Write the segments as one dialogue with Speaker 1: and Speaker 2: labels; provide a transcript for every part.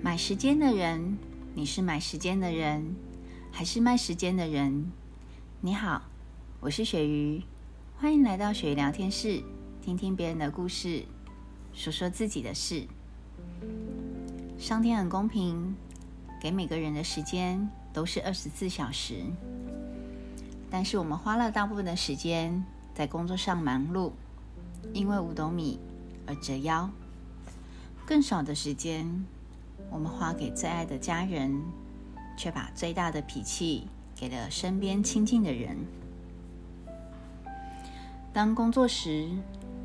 Speaker 1: 买时间的人，你是买时间的人，还是卖时间的人？你好，我是雪鱼，欢迎来到雪鱼聊天室，听听别人的故事，说说自己的事。上天很公平，给每个人的时间都是二十四小时，但是我们花了大部分的时间在工作上忙碌，因为五斗米而折腰，更少的时间。我们花给最爱的家人，却把最大的脾气给了身边亲近的人。当工作时，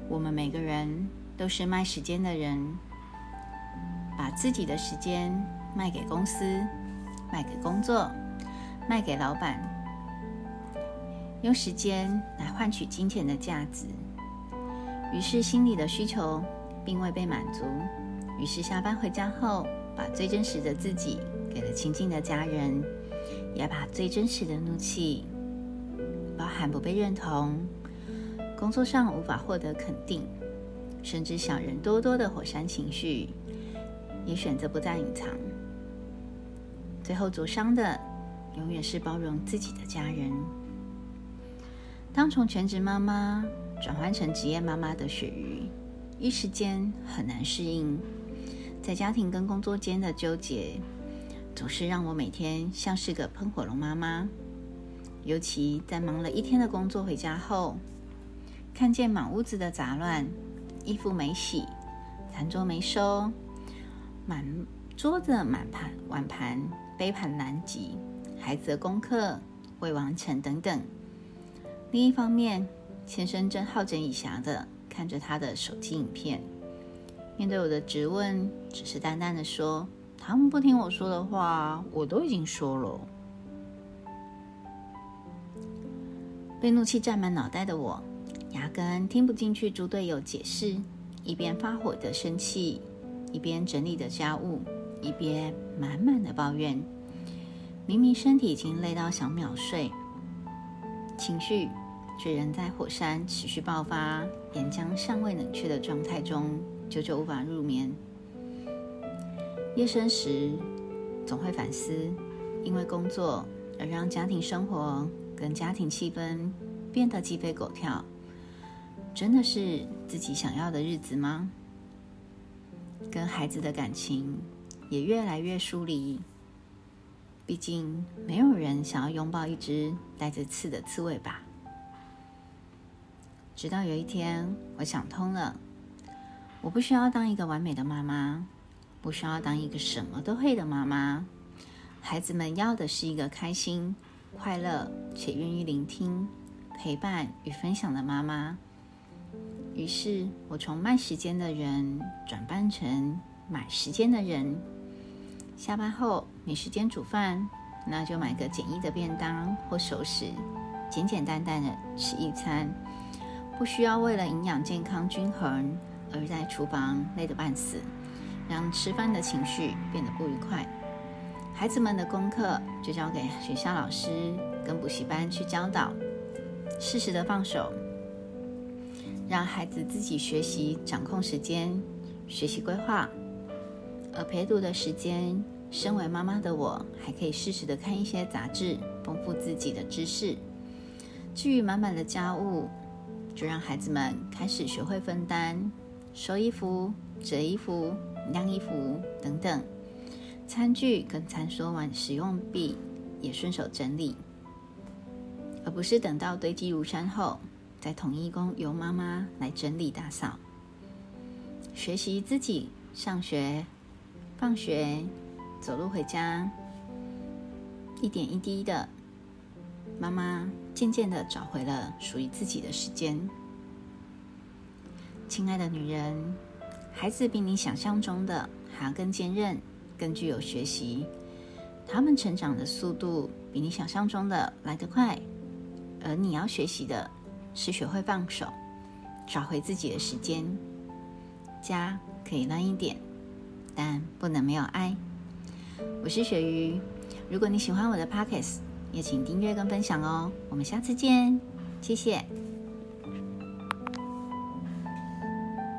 Speaker 1: 我们每个人都是卖时间的人，把自己的时间卖给公司，卖给工作，卖给老板，用时间来换取金钱的价值。于是心里的需求并未被满足，于是下班回家后。把最真实的自己给了亲近的家人，也把最真实的怒气，包含不被认同、工作上无法获得肯定，甚至小人多多的火山情绪，也选择不再隐藏。最后灼伤的，永远是包容自己的家人。当从全职妈妈转换成职业妈妈的鳕鱼，一时间很难适应。在家庭跟工作间的纠结，总是让我每天像是个喷火龙妈妈。尤其在忙了一天的工作回家后，看见满屋子的杂乱，衣服没洗，餐桌没收，满桌子满盘碗盘杯盘狼藉，孩子的功课未完成等等。另一方面，先生正好整以暇的看着他的手机影片。面对我的质问，只是淡淡的说：“他们不听我说的话，我都已经说了。”被怒气占满脑袋的我，压根听不进去猪队友解释，一边发火的生气，一边整理着家务，一边满满的抱怨。明明身体已经累到想秒睡，情绪却仍在火山持续爆发，岩浆尚未冷却的状态中。久久无法入眠，夜深时总会反思：因为工作而让家庭生活跟家庭气氛变得鸡飞狗跳，真的是自己想要的日子吗？跟孩子的感情也越来越疏离。毕竟，没有人想要拥抱一只带着刺的刺猬吧。直到有一天，我想通了。我不需要当一个完美的妈妈，不需要当一个什么都会的妈妈。孩子们要的是一个开心、快乐且愿意聆听、陪伴与分享的妈妈。于是，我从卖时间的人转扮成买时间的人。下班后没时间煮饭，那就买个简易的便当或熟食，简简单单的吃一餐，不需要为了营养健康均衡。而在厨房累得半死，让吃饭的情绪变得不愉快。孩子们的功课就交给学校老师跟补习班去教导，适时的放手，让孩子自己学习掌控时间、学习规划。而陪读的时间，身为妈妈的我还可以适时的看一些杂志，丰富自己的知识。至于满满的家务，就让孩子们开始学会分担。收衣服、折衣服、晾衣服等等，餐具跟餐桌碗使用毕，也顺手整理，而不是等到堆积如山后，在统一工由妈妈来整理打扫。学习自己上学、放学、走路回家，一点一滴的，妈妈渐渐的找回了属于自己的时间。亲爱的女人，孩子比你想象中的还要更坚韧、更具有学习。他们成长的速度比你想象中的来得快，而你要学习的是学会放手，找回自己的时间。家可以乱一点，但不能没有爱。我是鳕鱼，如果你喜欢我的 Pockets，也请订阅跟分享哦。我们下次见，谢谢。